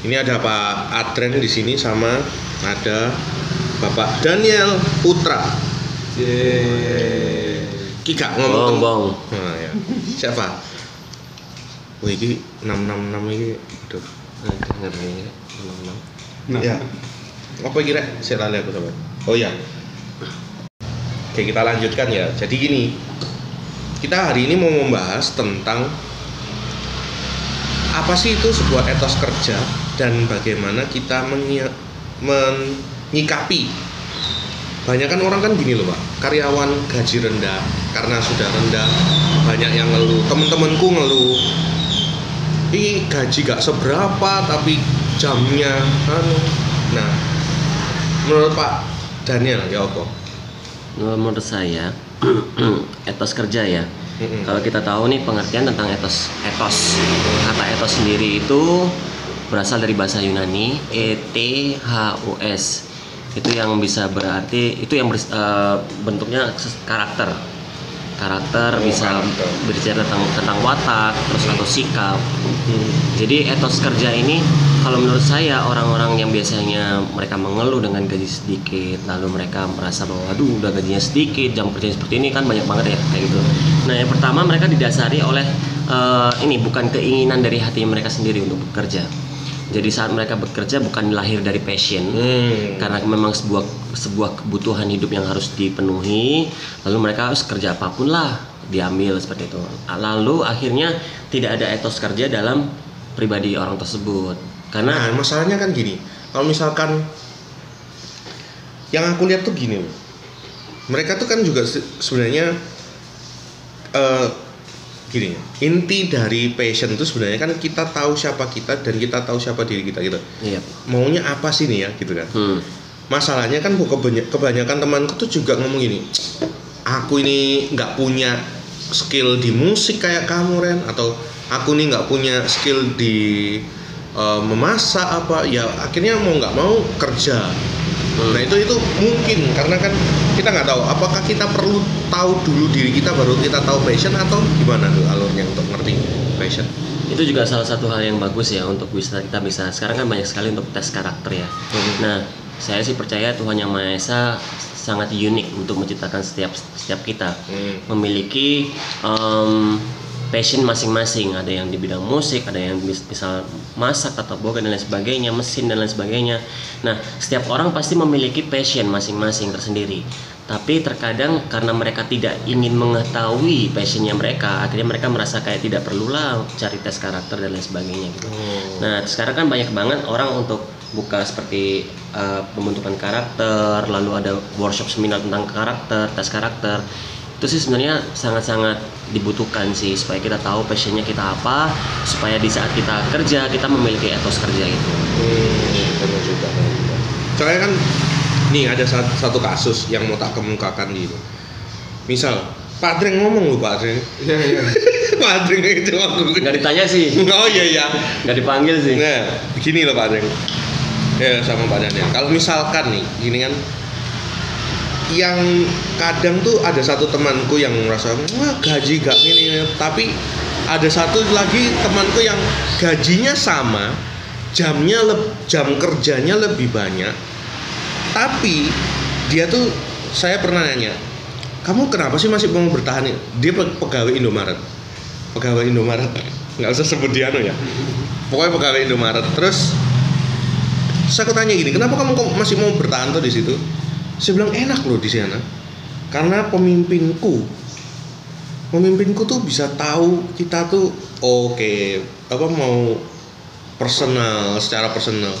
Ini ada Pak Adren di sini sama ada Bapak Daniel Putra. Kika ngomong. Bong, bong. Nah, ya. Siapa? Wih, ini 666 ini. Aduh. Nah, denger ya. Ngomong-ngomong. Nah, Ya. Apa kira? Saya lali aku sobat. Oh ya. Oke, kita lanjutkan ya. Jadi gini. Kita hari ini mau membahas tentang apa sih itu sebuah etos kerja dan bagaimana kita menyi- menyikapi? Banyak kan orang kan gini loh pak. Karyawan gaji rendah karena sudah rendah banyak yang ngeluh temen-temenku ngeluh. Ini gaji gak seberapa tapi jamnya anu. Nah menurut Pak Daniel ya apa? Menurut saya, etos kerja ya. Mm-mm. Kalau kita tahu nih pengertian tentang etos, etos. Kata etos sendiri itu berasal dari bahasa Yunani E ETHUS. Itu yang bisa berarti itu yang bers- eh, bentuknya karakter. Karakter Oh, bisa karakter. berbicara tentang tentang watak, terus atau sikap. Jadi etos kerja ini kalau menurut saya orang-orang yang biasanya mereka mengeluh dengan gaji sedikit lalu mereka merasa bahwa aduh udah gajinya sedikit jam kerjanya seperti ini kan banyak banget ya kayak gitu. Nah yang pertama mereka didasari oleh eh, ini bukan keinginan dari hati mereka sendiri untuk bekerja. Jadi saat mereka bekerja bukan lahir dari passion Hmm. karena memang sebuah sebuah kebutuhan hidup yang harus dipenuhi lalu mereka harus kerja apa pun lah diambil seperti itu lalu akhirnya tidak ada etos kerja dalam pribadi orang tersebut karena Nah, masalahnya kan gini. Kalau misalkan yang aku lihat tuh gini loh. Mereka tuh kan juga se- sebenarnya eh gini. Inti dari passion itu sebenarnya kan kita tahu siapa kita dan kita tahu siapa diri kita gitu. iya Maunya apa sih nih ya gitu kan. hmm, Masalahnya kan kebany- kebanyakan temanku tuh juga ngomong gini. Aku ini nggak punya skill di musik kayak kamu Ren atau aku nih nggak punya skill di eh, memasak apa ya akhirnya mau nggak mau kerja Hmm. nah itu itu mungkin karena kan kita nggak tahu apakah kita perlu tahu dulu diri kita baru kita tahu passion atau gimana tuh alurnya untuk ngerti passion itu juga salah satu hal yang bagus ya untuk bisa kita bisa sekarang kan banyak sekali untuk tes karakter ya nah saya sih percaya Tuhan yang Maha Esa sangat unik untuk menciptakan setiap setiap kita Hmm. memiliki em, passion masing-masing ada yang di bidang musik ada yang misal masak atau boga dan lain sebagainya mesin dan lain sebagainya nah setiap orang pasti memiliki passion masing-masing tersendiri tapi terkadang karena mereka tidak ingin mengetahui passionnya mereka akhirnya mereka merasa kayak tidak perlulah cari tes karakter dan lain sebagainya gitu Oh. Nah, sekarang kan banyak banget orang untuk buka seperti uh, pembentukan karakter, lalu ada workshop seminar tentang karakter, tes karakter. Itu sih sebenarnya sangat-sangat dibutuhkan sih supaya kita tahu passionnya kita apa, supaya di saat kita kerja kita memiliki etos kerja itu. Hmm, benar juga, benar juga. Soalnya kan nih ada satu, kasus yang mau tak kemukakan gitu. Misal Pak Dreng ngomong loh Pak Dreng. Iya, iya. Pak Dreng itu aku. Nggak ditanya sih, Oh iya iya. nggak dipanggil sih. Nah, begini loh Pak Dreng. Ya sama Pak Daniel. Kalau misalkan nih, gini kan yang kadang tuh ada satu temanku yang merasa wah gaji gak ini, ini." tapi ada satu lagi temanku yang gajinya sama jamnya leb- jam kerjanya lebih banyak. Tapi dia tuh saya pernah nanya kamu kenapa sih masih mau bertahan dia pe- pegawai Indomaret. Pegawai Indomaret. Nggak usah sebut dia anu ya. Pokoknya pegawai Indomaret. Terus terus aku tanya gini kenapa kamu masih mau bertahan tuh di situ saya bilang enak loh di sana. Karena pemimpinku pemimpinku tuh bisa tahu kita tuh oke apa mau personal secara personal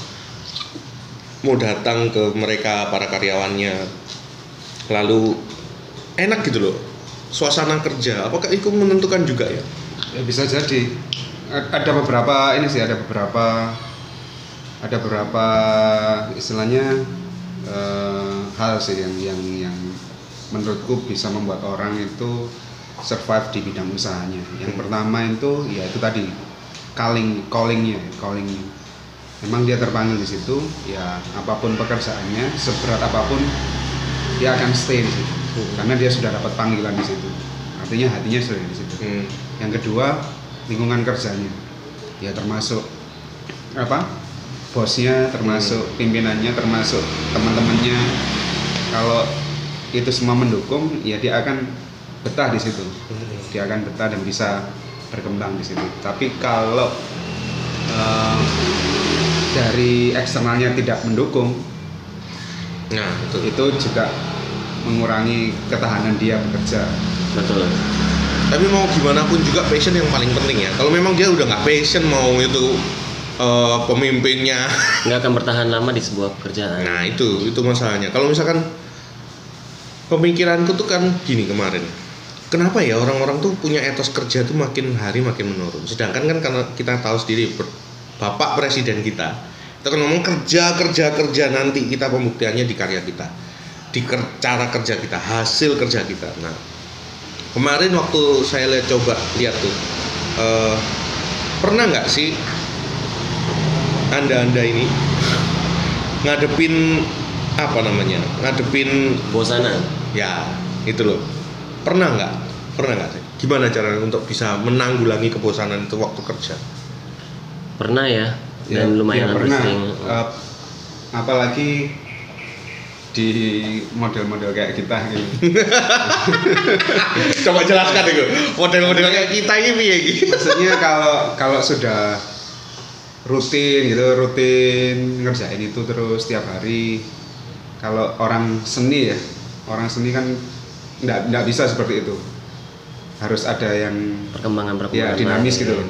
mau datang ke mereka para karyawannya. Lalu enak gitu loh suasana kerja. Apakah itu menentukan juga ya? Ya bisa jadi. Ada beberapa ini sih, ada beberapa ada beberapa istilahnya eh, hal sih yang yang yang menurutku bisa membuat orang itu survive di bidang usahanya. Yang Hmm. pertama itu ya itu tadi calling callingnya callingnya. Memang dia terpanggil di situ, ya apa pun pekerjaannya, seberat apa pun dia akan stay di situ Hmm. karena dia sudah dapat panggilan di situ. Artinya hatinya sudah di situ. Hmm. Yang kedua, lingkungan kerjanya. Ya termasuk apa? bosnya termasuk pimpinannya termasuk teman-temannya kalau itu semua mendukung ya dia akan betah di situ. Dia akan betah dan bisa berkembang di situ. Tapi kalau eh, dari eksternalnya tidak mendukung nah itu itu juga mengurangi ketahanan dia bekerja. Betul. Tapi mau gimana pun juga passion yang paling penting ya. Kalau memang dia udah nggak passion mau itu eh, pemimpinnya. Nggak akan bertahan lama di sebuah pekerjaan. Nah itu itu masalahnya. Kalau misalkan pemikiranku tuh kan gini kemarin. Kenapa ya orang-orang tuh punya etos kerja tuh makin hari makin menurun? Sedangkan kan karena kita tahu sendiri bapak presiden kita itu kan ngomong kerja kerja kerja nanti kita pembuktiannya di karya kita di ker- cara kerja kita hasil kerja kita. Nah kemarin waktu saya lihat coba lihat tuh eh, pernah nggak sih anda anda ini ngadepin apa namanya? Ngadepin bosanan ya itu loh pernah nggak pernah nggak sih gimana caranya untuk bisa menanggulangi kebosanan itu waktu kerja pernah ya Ya, dan lumayan ya pernah. sering Eh, apalagi di model-model kayak kita gitu. coba jelaskan itu model-model kayak kita ini piye iki Maksudnya kalau kalau sudah rutin gitu, rutin ngerjain itu terus tiap hari. Kalau orang seni ya, orang seni kan nggak nggak bisa seperti itu. Harus ada yang perkembangan ya perkembangan dinamis gitu loh.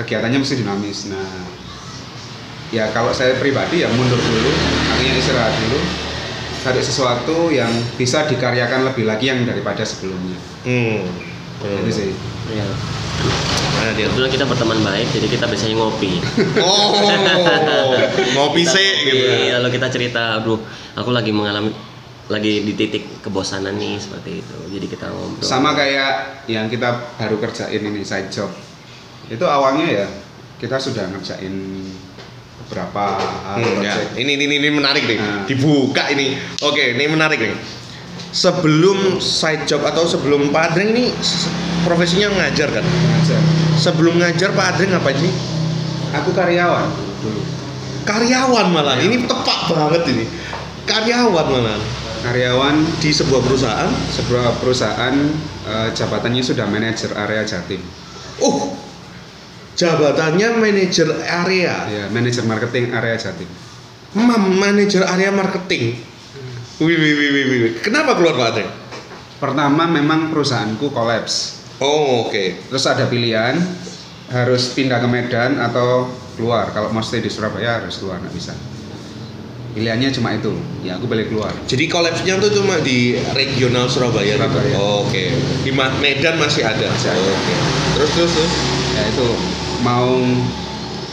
Kegiatannya mesti dinamis. Nah, ya kalau saya pribadi ya mundur dulu, artinya istirahat dulu, cari sesuatu yang bisa dikaryakan lebih lagi yang daripada sebelumnya. hmm. Itu sih. ya. Dia kebetulan kita berteman baik jadi kita biasanya ngopi oh ngopi sih gitu lalu kita cerita aduh aku lagi mengalami lagi di titik kebosanan nih seperti itu jadi kita ngobrol Sama kayak yang kita baru kerjain ini side job. Itu awalnya ya kita sudah ngerjain beberapa hal Hmm, ya. project. Ini, ini ini menarik nih. Nah. Dibuka ini. Oke, ini menarik nih. Sebelum side job atau sebelum Pak Adreng nih profesinya ngajar kan? Ngajar. Sebelum ngajar Pak Adreng apa sih? Aku karyawan dulu. Karyawan malah. Ini tepat banget ini. Karyawan malah Karyawan di sebuah perusahaan. sebuah perusahaan eh, jabatannya sudah manajer area Jatim. Oh, jabatannya manajer area. Ya, manajer marketing area Jatim. Mam, manajer area marketing. Wih, wih, wih, wih, wih. Kenapa keluar Pak? Pertama memang perusahaanku kolaps. Oh, oke. Terus ada pilihan harus pindah ke Medan atau keluar. Kalau mau stay di Surabaya harus keluar, nggak bisa. Pilihannya cuma itu. Ya aku balik keluar. Jadi kolapsnya tuh cuma di regional Surabaya. gitu? Surabaya. Oh, Oke. Di Ma- Medan masih ada. Masih ada. Oh, Oke. Terus terus terus. Ya itu mau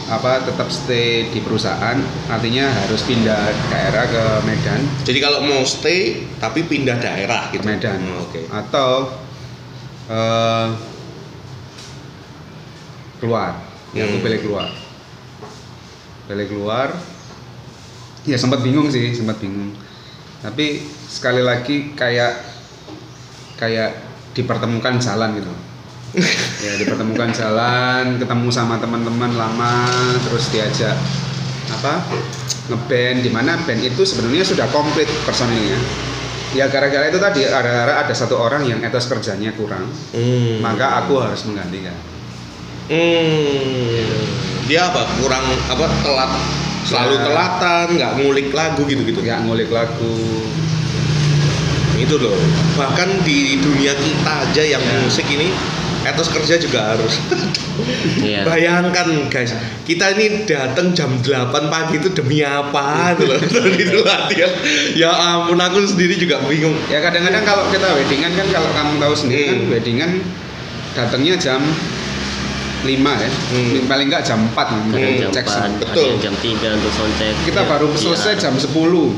apa tetap stay di perusahaan artinya harus pindah daerah ke Medan Jadi kalau mau stay tapi pindah daerah ke gitu. Medan Hmm, Oke. atau eh, keluar ya aku Hmm. pilih keluar pilih keluar ya sempat bingung sih sempat bingung tapi sekali lagi kayak kayak dipertemukan jalan gitu ya dipertemukan jalan ketemu sama teman-teman lama terus diajak apa ngeband di mana band itu sebenarnya sudah komplit personilnya ya gara-gara itu tadi ada ada satu orang yang etos kerjanya kurang Hmm. maka aku harus menggantikan Hmm. Dia apa? Kurang apa? Telat. Selalu Ya. telatan, nggak ngulik lagu gitu-gitu. nggak ngulik lagu Itu loh. Bahkan di dunia kita aja yang Ya. musik ini etos kerja juga harus. Iya. Bayangkan guys, kita ini datang jam 8 pagi itu demi apa gitu loh. itu latihan. Ya ampun aku sendiri juga bingung. ya kadang-kadang kalau kita weddingan kan kalau kamu tahu sendiri kan Hmm. weddingan datangnya jam 5 ya Hmm. paling nggak jam 4 kadang Hmm, jam cek 4 sound. ada Betul. jam 3 untuk soundcheck kita Ya, baru iya. selesai jam 10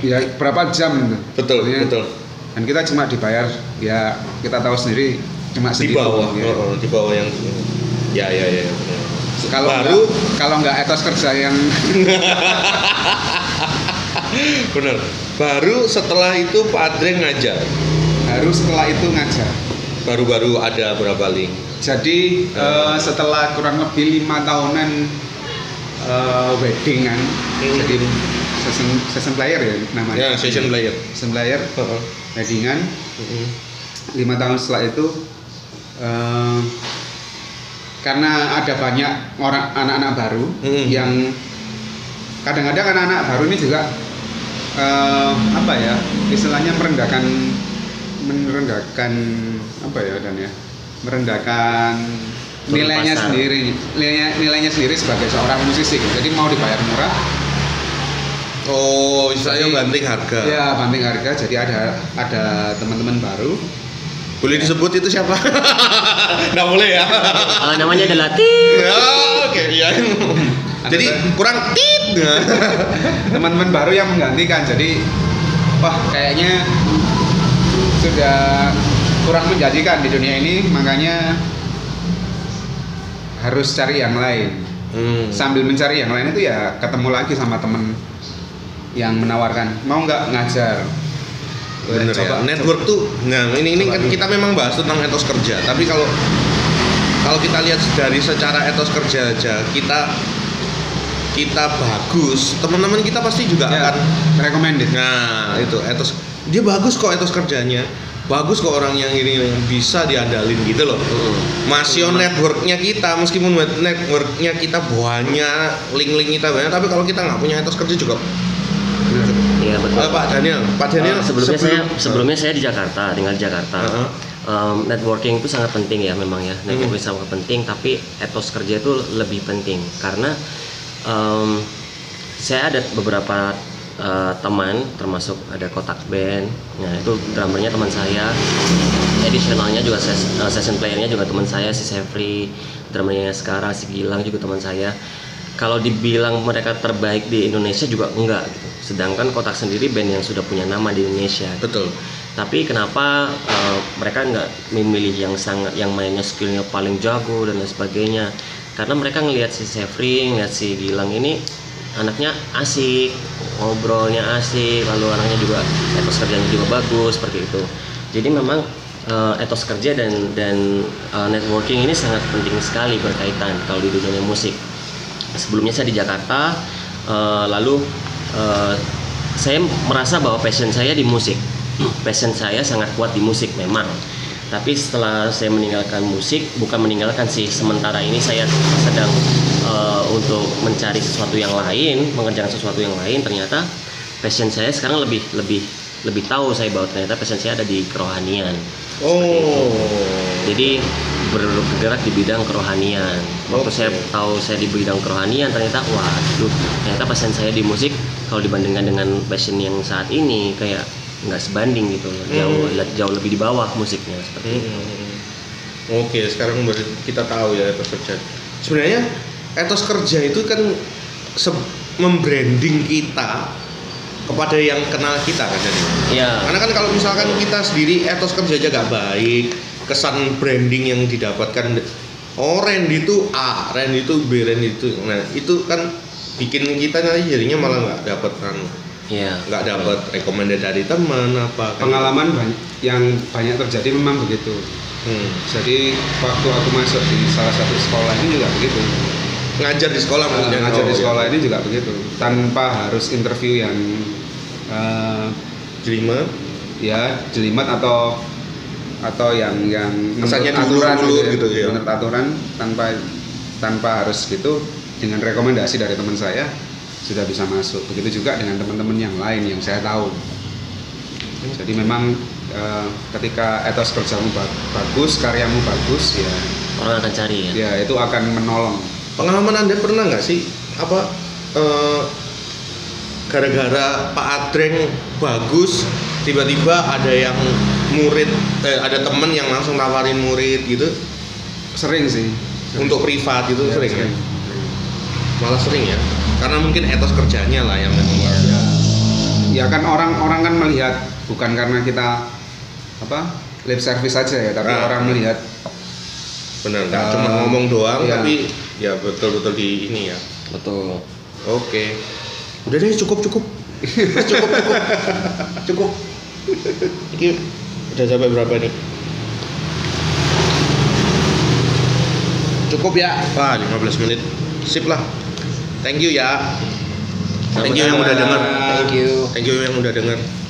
ya berapa jam Betul, Artinya- betul. dan kita cuma dibayar ya kita tahu sendiri cuma Di bawah, ya. oh, oh, di bawah yang ya ya ya. ya. kalau baru nggak- kalau nggak etos kerja yang bener. Baru setelah itu Pak Adreng ngajar. harus setelah itu ngajar Baru-baru ada berapa link? Jadi eh, setelah kurang lebih lima tahunan eh, wedding kan Hmm. jadi season season player ya namanya Ya, session player. season player Heeh. weddingan Mm-mm. lima tahun setelah itu eh, karena ada banyak orang anak-anak baru Hmm. yang kadang-kadang anak-anak baru ini juga eh, apa ya istilahnya merendahkan merendahkan apa ya dan ya merendahkan nilainya pasar. sendiri nilainya nilainya sendiri sebagai seorang musisi gitu. jadi mau dibayar murah Oh, Jadi- banting harga. ya banting harga jadi ada ada teman-teman baru Boleh disebut itu siapa? Nggak boleh ya. Eh, namanya adalah Tit. ya, oke ya. Jadi kurang tit. teman-teman baru yang menggantikan jadi wah kayaknya sudah kurang menjanjikan di dunia ini makanya harus cari yang lain Hmm. sambil mencari yang lain itu ya ketemu lagi sama temen yang menawarkan mau nggak ngajar Bener Coba- ya. Network tuh, nah ini ini Coba kan kita memang bahas tentang etos kerja. Tapi kalau kalau kita lihat dari secara etos kerja aja, kita kita bagus, teman-teman kita pasti juga ya, akan. recommended Nah itu etos, dia bagus kok etos kerjanya, bagus kok orang yang ini yang bisa diandalin gitu loh. Masih on networknya kita, meskipun networknya kita banyak, link-link kita banyak, tapi kalau kita nggak punya etos kerja juga. Iya betul. Eh, Pak Daniel, Pak Daniel Eh, sebelumnya saya sebelum- sebelumnya saya di Jakarta, tinggal di Jakarta. Heeh. Um, networking itu sangat penting ya memang ya. Networking Hmm. sangat penting, tapi etos kerja itu lebih penting karena um, saya ada beberapa uh, teman, termasuk ada kotak band. Nah itu drummernya teman saya, additionalnya juga ses- uh, session playernya juga teman saya si Sefri, drummernya sekarang si Gilang juga teman saya. Kalau dibilang mereka terbaik di Indonesia juga enggak gitu. Sedangkan kotak sendiri band yang sudah punya nama di Indonesia. gitu. Betul. Tapi kenapa uh, mereka nggak memilih yang sangat yang mainnya skillnya paling jago dan lain sebagainya? Karena mereka ngelihat si Sefri, ngelihat si Gilang ini anaknya asik, ngobrolnya asik, lalu anaknya juga etos kerjanya juga bagus seperti itu. Jadi memang uh, etos kerja dan dan uh, networking ini sangat penting sekali berkaitan kalau di dunia musik. Sebelumnya saya di Jakarta, uh, lalu uh, saya merasa bahwa passion saya di musik. Passion saya sangat kuat di musik memang. Tapi setelah saya meninggalkan musik, bukan meninggalkan sih, sementara ini saya sedang uh, untuk mencari sesuatu yang lain, mengerjakan sesuatu yang lain. Ternyata passion saya sekarang lebih lebih lebih tahu saya bahwa ternyata passion saya ada di kerohanian. Oh. Jadi bergerak di bidang kerohanian. Waktu saya tahu saya di bidang kerohanian ternyata waduh, ternyata passion saya di musik kalau dibandingkan dengan passion yang saat ini kayak nggak sebanding gitu loh. Jauh jauh lebih di bawah musiknya seperti itu. Hmm. Oke, sekarang ber- kita tahu ya etos kerja. Sebenarnya etos kerja itu kan membranding kita kepada yang kenal kita kan jadi. Iya. Karena kan kalau misalkan kita sendiri etos kerja aja gak baik, kesan branding yang didapatkan oh Randy itu A, Randy itu B, Randy itu nah itu kan bikin kita nanti jadinya malah nggak dapat kan Iya. nggak dapat rekomendasi dari teman apa kan. pengalaman banyak, yang banyak terjadi memang begitu Hmm. jadi waktu aku masuk di salah satu sekolah ini juga begitu ngajar di sekolah maksudnya ngajar Oh, di iya. sekolah ini juga begitu tanpa harus interview yang eh, Jelimet. ya jelimet atau atau yang yang Kesannya menurut aturan diulur-ulur ya, gitu ya. menurut aturan tanpa tanpa harus gitu dengan rekomendasi dari teman saya sudah bisa masuk begitu juga dengan teman-teman yang lain yang saya tahu jadi memang eh, ketika etos kerjamu ba- bagus karyamu bagus ya Orang akan cari ya. ya itu akan menolong pengalaman anda pernah nggak sih apa eh, gara-gara Pak Adreng bagus tiba-tiba ada yang murid eh, ada temen yang langsung tawarin murid gitu sering sih untuk privat gitu Ya, sering ya sering. malah sering ya karena mungkin etos kerjanya lah yang memang luar biasa. ya kan orang-orang kan melihat bukan karena kita apa lip service saja ya tapi Ah. orang melihat benar nggak Eh, cuma ngomong doang iya. tapi ya betul-betul di ini ya. Betul. oke. Udah deh cukup cukup. Mas, cukup cukup. Cukup. Ini udah sampai berapa nih? Cukup ya? Wah 15 menit. Sip lah. Thank you ya. Thank you yang udah denger. Thank you. thank you yang udah denger